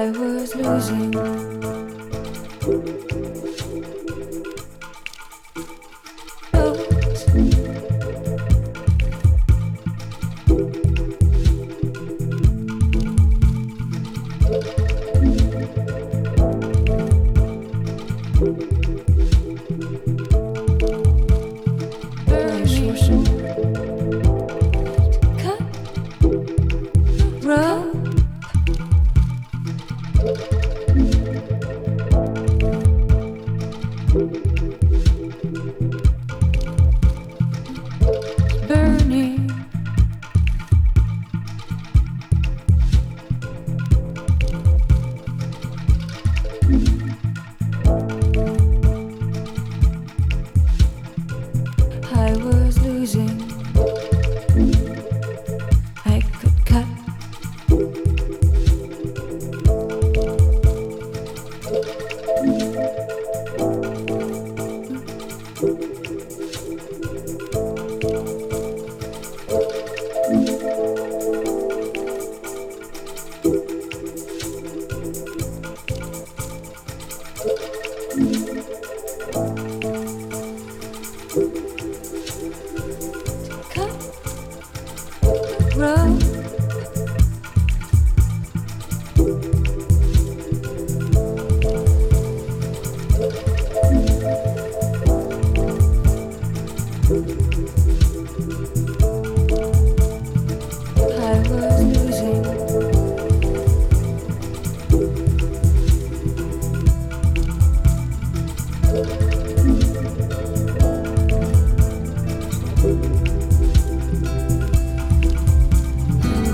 I was losing.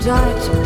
dart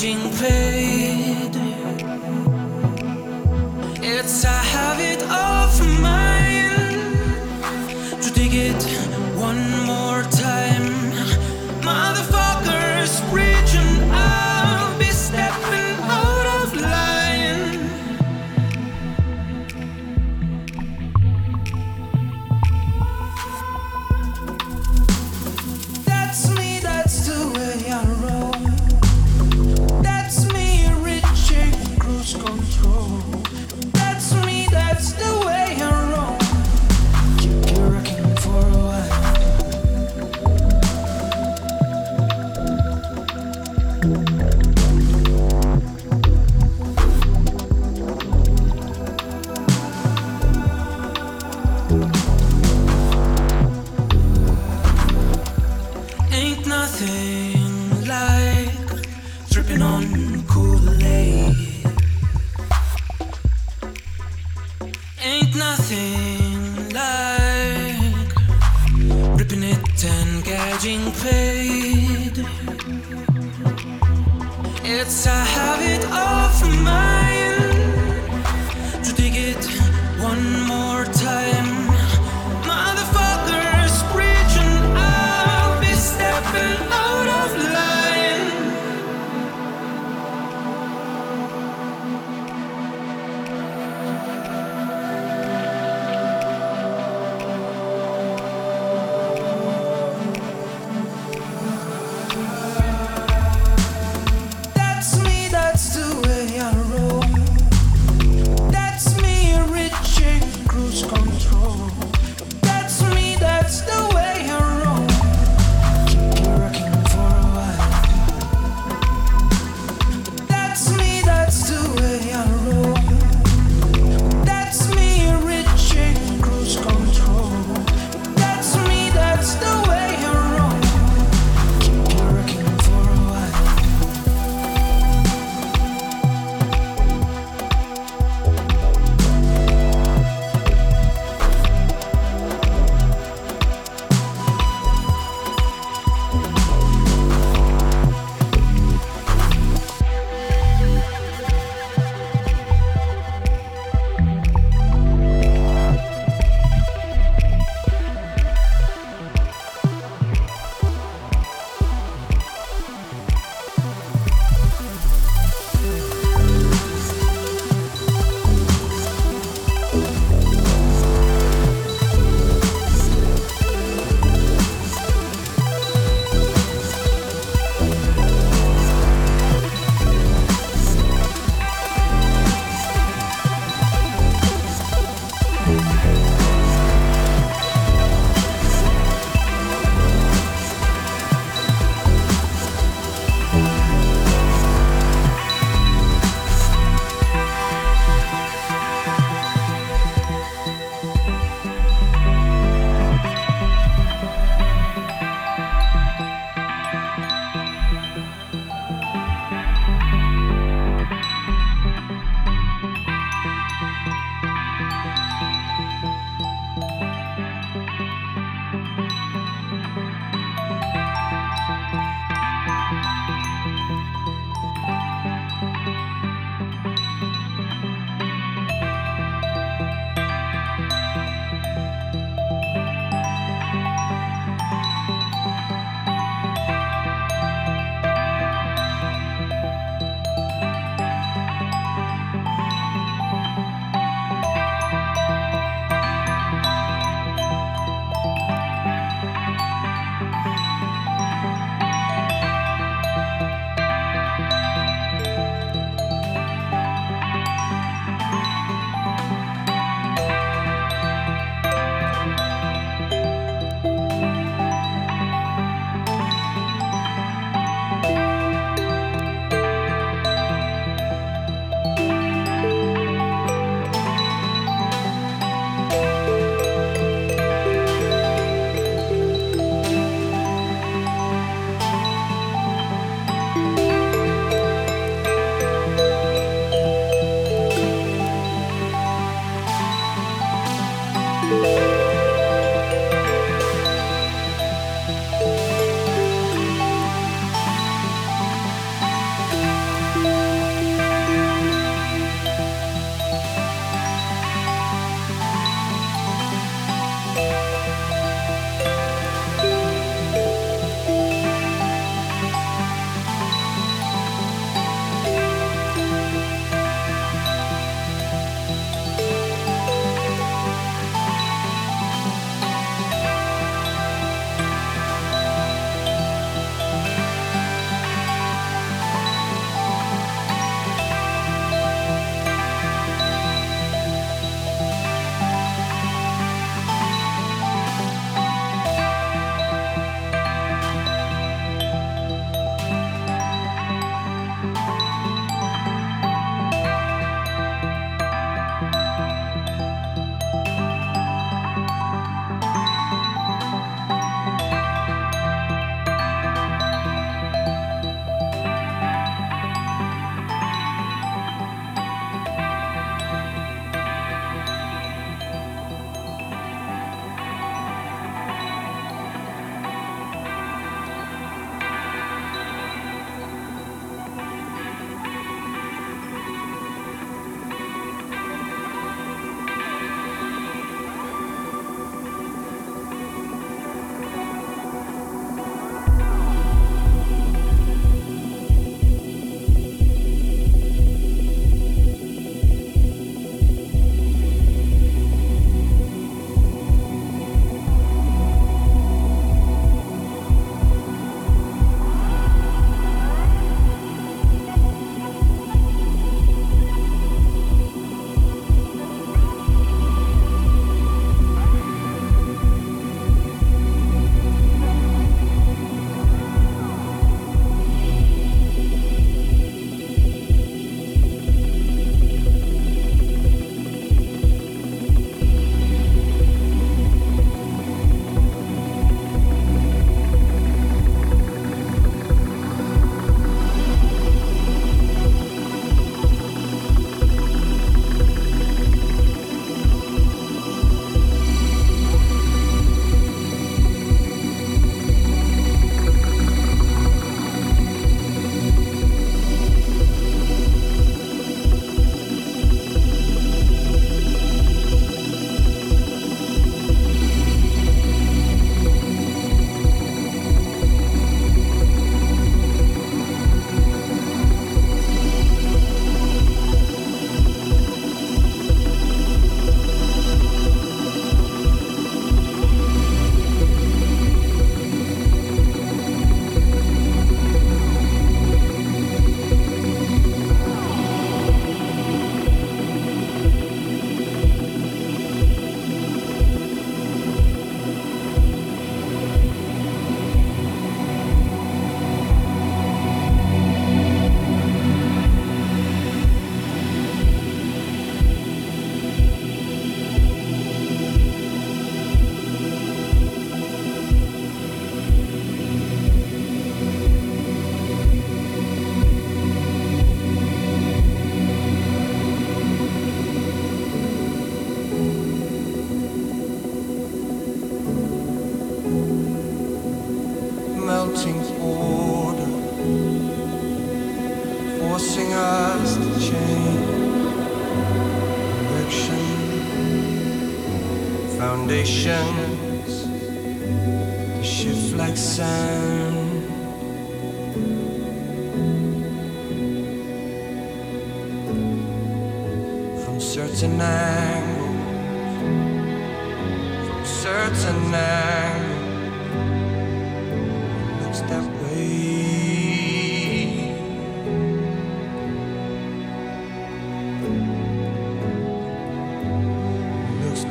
敬佩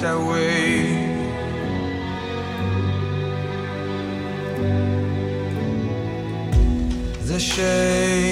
that way. The shape,